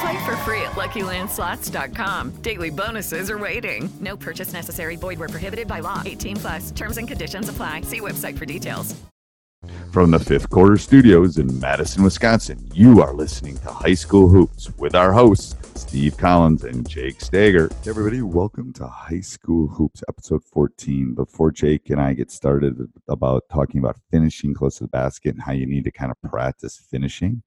Play for free at LuckyLandSlots.com. Daily bonuses are waiting. No purchase necessary. Void where prohibited by law. 18 plus. Terms and conditions apply. See website for details. From the fifth quarter studios in Madison, Wisconsin, you are listening to High School Hoops with our hosts, Steve Collins and Jake Stager. Hey everybody, welcome to High School Hoops, episode 14. Before Jake and I get started about talking about finishing close to the basket and how you need to kind of practice finishing,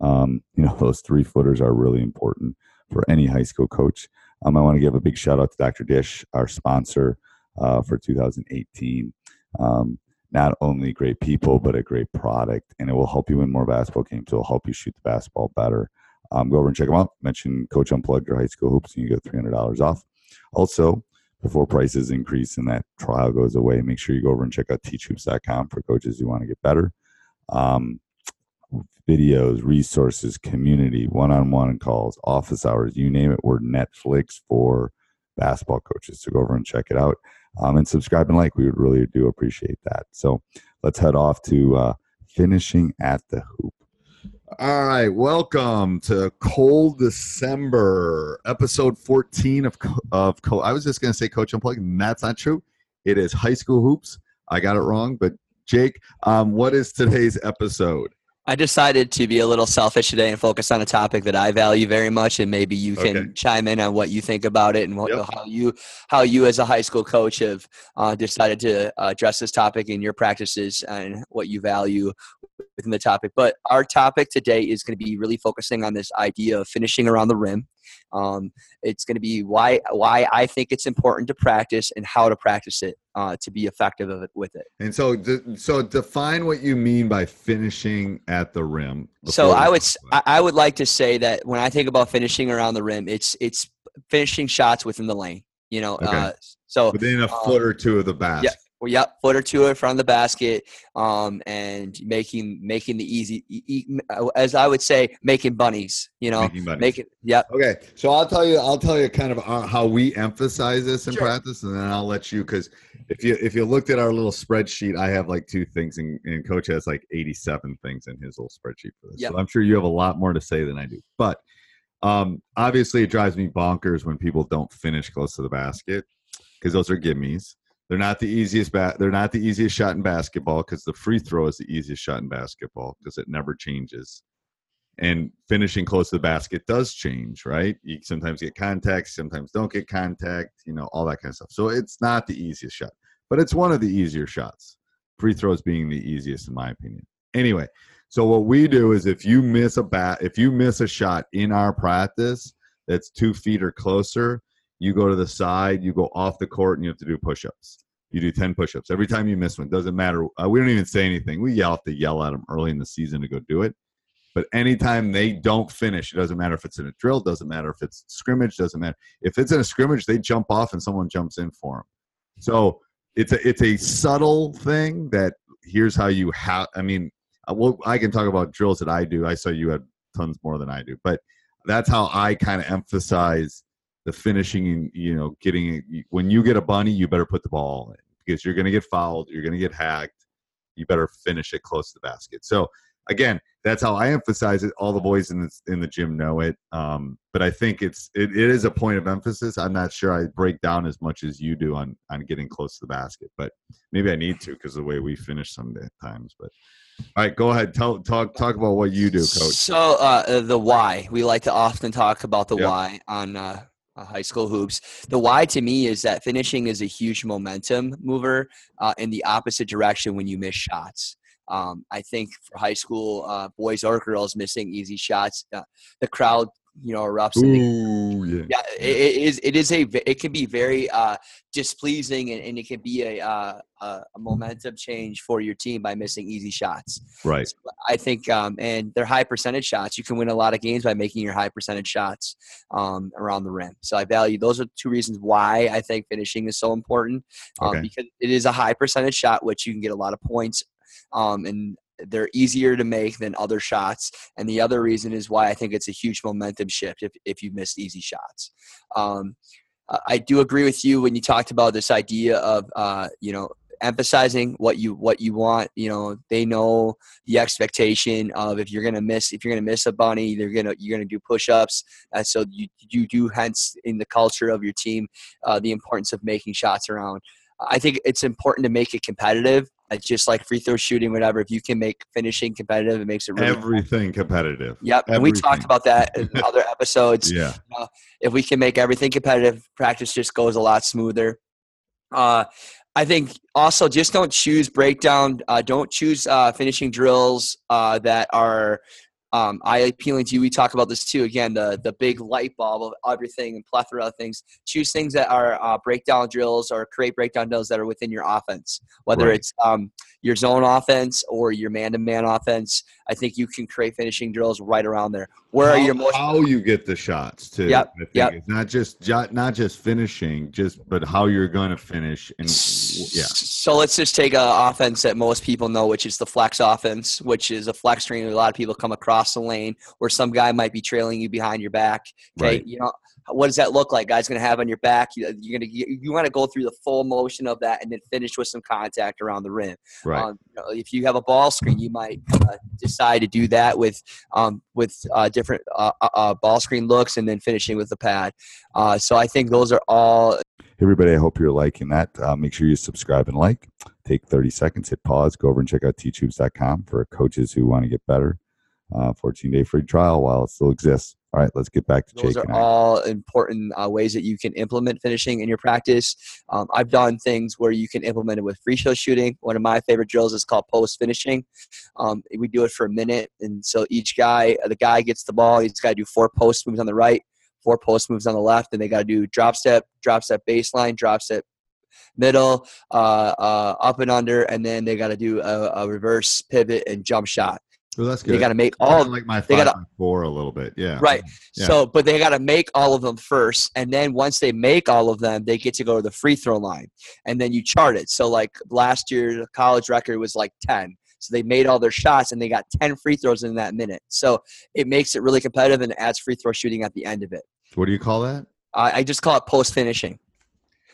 um, you know, those three footers are really important for any high school coach. Um, I want to give a big shout out to Dr. Dish, our sponsor uh, for 2018. Um, not only great people, but a great product, and it will help you win more basketball games. It will help you shoot the basketball better. Um, go over and check them out. Mention Coach Unplugged or High School Hoops, and you get $300 off. Also, before prices increase and that trial goes away, make sure you go over and check out teachhoops.com for coaches who want to get better. Um, videos, resources, community, one on one calls, office hours, you name it. We're Netflix for basketball coaches. So go over and check it out um, and subscribe and like. We would really do appreciate that. So let's head off to uh, finishing at the hoop. All right, welcome to Cold December, episode 14 of of Co- I was just going to say Coach Unplugged, and that's not true. It is High School Hoops. I got it wrong, but Jake, um, what is today's episode? I decided to be a little selfish today and focus on a topic that I value very much, and maybe you can Okay. chime in on what you think about it and what, Yep. how you how you as a high school coach have uh, decided to uh, address this topic in your practices and what you value within the topic. But our topic today is going to be really focusing on this idea of finishing around the rim. Um, it's going to be why why I think it's important to practice and how to practice it uh, to be effective of it, with it. And so, de- so define what you mean by finishing at the rim. So I would talk s- about I would like to say that when I think about finishing around the rim, it's it's finishing shots within the lane. You know, Okay. uh, so within a um, foot or two of the basket. Well, yep, foot or two in front of the basket, um, and making making the easy, e- e- as I would say, making bunnies. You know, Making bunnies. making yep. Okay, so I'll tell you, I'll tell you kind of uh, how we emphasize this in Sure. practice, and then I'll let you because if you if you looked at our little spreadsheet, I have like two things, and, and Coach has like eighty seven things in his little spreadsheet for this. Yep. So I'm sure you have a lot more to say than I do, but um, obviously it drives me bonkers when people don't finish close to the basket because those are gimmies. They're not the easiest bat. They're not the easiest shot in basketball because the free throw is the easiest shot in basketball because it never changes and finishing close to the basket does change, right? You sometimes get contact, sometimes don't get contact, you know, all that kind of stuff. So it's not the easiest shot, but it's one of the easier shots. Free throws being the easiest, in my opinion. Anyway, so what we do is if you miss a bat, if you miss a shot in our practice that's two feet or closer, you go to the side, you go off the court, and you have to do push-ups. You do ten push-ups every time you miss one. Doesn't matter. Uh, we don't even say anything. We yell have to yell at them early in the season to go do it. But anytime they don't finish, it doesn't matter if it's in a drill, doesn't matter if it's scrimmage, doesn't matter. If it's in a scrimmage, they jump off and someone jumps in for them. So it's a it's a subtle thing that here's how you have. I mean, I, well, I can talk about drills that I do. I saw you had tons more than I do, but that's how I kind of emphasize the finishing and you know getting when you get a bunny, you better put the ball in because you're going to get fouled, you're going to get hacked. you better finish it close to the basket. So again, that's how I emphasize it. All the boys in the in the gym know it, um, but I think it's it, it is a point of emphasis. I'm not sure I break down as much as you do on on getting close to the basket, but maybe I need to because the way we finish some times. But all right, go ahead. Tell talk talk about what you do, coach. So uh, the why we like to often talk about the Yep. why on uh, uh, high school hoops. The why to me is that finishing is a huge momentum mover uh, in the opposite direction when you miss shots. Um, I think for high school uh, boys or girls missing easy shots, uh, the crowd you know erupts. Ooh, yeah. yeah, it, it is. It is a. It can be very uh, displeasing, and, and it can be a, uh, a momentum change for your team by missing easy shots. Right. So I think, um, and they're high percentage shots. You can win a lot of games by making your high percentage shots um, around the rim. So I value those are two reasons why I think finishing is so important um, Okay. because it is a high percentage shot, which you can get a lot of points, um, and they're easier to make than other shots. And the other reason is why I think it's a huge momentum shift if if you missed easy shots. Um, I- do agree with you when you talked about this idea of uh, you know emphasizing what you what you want you know they know the expectation of if you're gonna miss if you're gonna miss a bunny they're gonna you're gonna do push-ups and so you you do hence in the culture of your team uh, the importance of making shots around i think it's important to make it competitive it's just like free throw shooting whatever if you can make finishing competitive it makes it really Everything competitive. Yep, and we talked about that in other episodes Yeah. if we can make everything competitive, practice just goes a lot smoother. Uh, I think also just don't choose breakdown. Uh, don't choose uh, finishing drills uh, that are um, eye appealing to you. We talk about this too. Again, the the big light bulb of everything and plethora of things. Choose things that are uh, breakdown drills or create breakdown drills that are within your offense. Whether Right. it's um, your zone offense or your man to man offense, I think you can create finishing drills right around there. Where how, are your most how you get the shots too. Yep, yep. It's not just not just finishing, just but how you're going to finish. And yeah, So let's just take an offense that most people know, which is the flex offense, which is a flex screen. A lot of people come across the lane where some guy might be trailing you behind your back. Okay, Right. you know what does that look like? Guy's going to have on your back. You- You're going to you want to go through the full motion of that and then finish with some contact around the rim. right. Um, you know, if you have a ball screen, you might uh, decide to do that with um, with uh, different uh, uh, uh, ball screen looks and then finishing with the pad. Uh, so I think those are all Hey, everybody, I hope you're liking that. Uh, make sure you subscribe and like. Take 30 seconds, hit pause, go over and check out teachhoops.com for coaches who want to get better. Uh, 14 day free trial while it still exists. All right, let's get back to Those Jake are all important uh, ways that you can implement finishing in your practice. Um, I've done things where you can implement it with free throw shooting. One of my favorite drills is called post finishing. Um, we do it for a minute, and so each guy, the guy gets the ball. He's got to do four post moves on the right, four post moves on the left, and they got to do drop step, drop step baseline, drop step middle, uh, uh, up and under, and then they got to do a, a reverse pivot and jump shot. Well, that's good. They got to make all like my they gotta- four a little bit. Yeah. Right. Yeah. So, but they got to make all of them first, and then once they make all of them, they get to go to the free throw line, and then you chart it. So, like last year, the college record was like ten. So they made all their shots, and they got ten free throws in that minute. So it makes it really competitive and adds free throw shooting at the end of it. What do you call that? I, I just call it post finishing.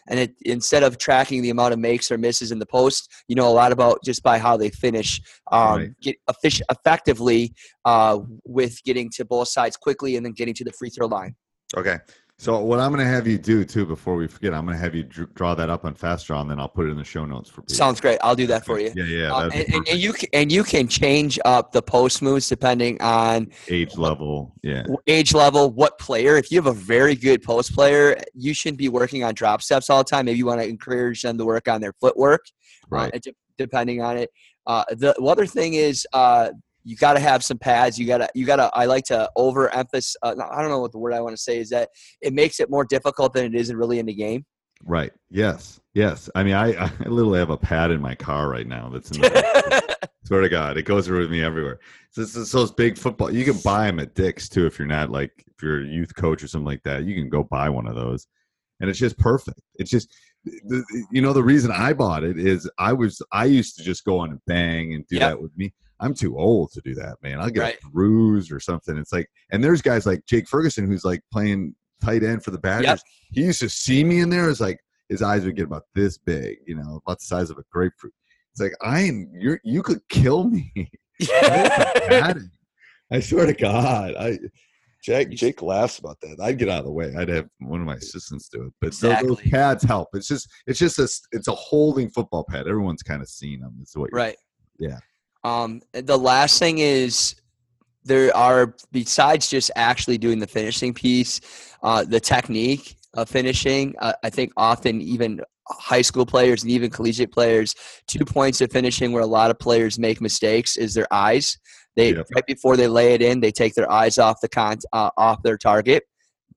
And it, instead of tracking the amount of makes or misses in the post, you know a lot about just by how they finish, um, Right. get effic- effectively uh, with getting to both sides quickly and then getting to the free throw line. Okay. So what I'm going to have you do too, before we forget, I'm going to have you dr- draw that up on Fast Draw, and then I'll put it in the show notes for people. Sounds great. I'll do that for you. Yeah, yeah. Um, and, and, and you can, and you can change up the post moves depending on age level. Yeah. age level, what player. If you have a very good post player, you shouldn't be working on drop steps all the time. Maybe you want to encourage them to work on their footwork, uh, Right. de- depending on it. Uh, the other thing is uh, you got to have some pads. You got to you got to. I like to overemphasize. Uh, I don't know what the word I want to say is that it makes it more difficult than it is in really in the game. Right. Yes. Yes. I mean, I, I literally have a pad in my car right now. That's in the. swear to God, it goes with me everywhere. So it's, it's those big football. You can buy them at Dick's too if you're not like if you're a youth coach or something like that. You can go buy one of those, and it's just perfect. It's just. The, you know the reason I bought it is I was I used to just go on and bang and do Yep. that with me. I'm too old to do that, man. I'll get Right. a bruise or something. It's like, and there's guys like Jake Ferguson who's like playing tight end for the Badgers. He used to see me in there. It's like his eyes would get about this big, you know, about the size of a grapefruit. It's like I am, you you could kill me. I swear to God, I Jake Jake laughs about that. I'd get out of the way. I'd have one of my assistants do it. But Exactly. those, those pads help. It's just it's just a it's a holding football pad. Everyone's kind of seen them. It's what you're- Right. Yeah. Um, the last thing is there are besides just actually doing the finishing piece, uh, the technique of finishing. Uh, I think often even high school players and even collegiate players, two points of finishing where a lot of players make mistakes is their eyes. They right before they lay it in, they take their eyes off the con uh, off their target.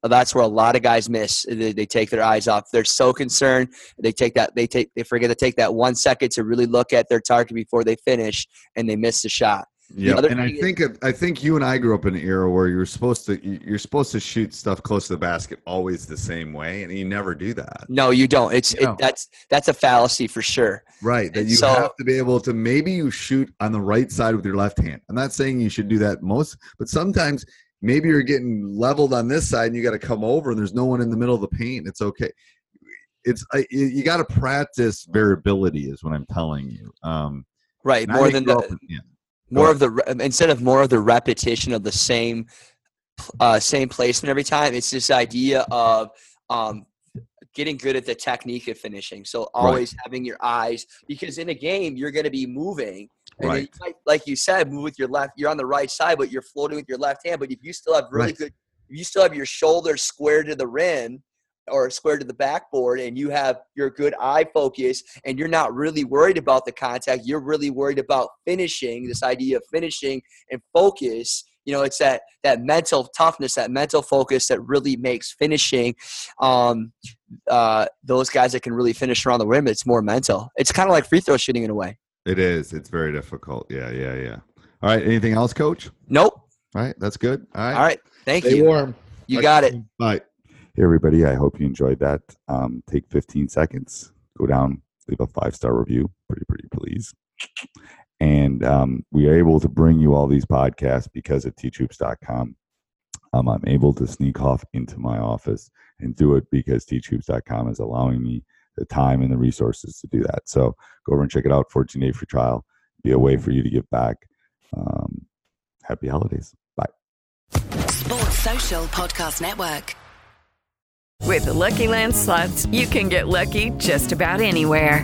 That's where a lot of guys miss. They, they take their eyes off. They're so concerned. They take that. They take. They forget to take that one second to really look at their target before they finish, and they miss the shot. Yeah, and I thing is- think I think you and I grew up in an era where you're supposed to you're supposed to shoot stuff close to the basket always the same way, and you never do that. No, you don't. It's No. it, that's that's a fallacy for sure. Right, that And you so- have to be able to maybe you shoot on the right side with your left hand. I'm not saying you should do that most, but sometimes maybe you're getting leveled on this side and you got to come over and there's no one in the middle of the paint. It's okay. It's I, you- got to practice variability, is what I'm telling you. Um, Right, more than the in- yeah. more of the instead of more of the repetition of the same uh, same placement every time. It's this idea of um, getting good at the technique of finishing. So always having your eyes because in a game you're going to be moving. And Right. might, like you said, move with your left. You're on the right side, but you're floating with your left hand. But if you still have really Right. good, if you still have your shoulders square to the rim or square to the backboard, and you have your good eye focus, and you're not really worried about the contact, you're really worried about finishing. This idea of finishing and focus. You know, it's that that mental toughness, that mental focus that really makes finishing. Um, uh, those guys that can really finish around the rim, it's more mental. It's kind of like free throw shooting in a way. It is. It's very difficult. Yeah, yeah, yeah. All right. Anything else, Coach? Nope. All right. That's good. All right. All right. Thank Stay you. warm. You Talk got it. soon. Bye. Hey, everybody. I hope you enjoyed that. Um, take 15 seconds, go down, leave a five star review. Pretty, pretty please. And um, we are able to bring you all these podcasts because of teachhoops.com. Um, I'm able to sneak off into my office and do it because teachhoops.com is allowing me the time and the resources to do that. So go over and check it out. 14 day free trial. Be a way for you to give back. Um, happy holidays. Bye. Sports Social Podcast Network. With the Lucky Land slots, you can get lucky just about anywhere.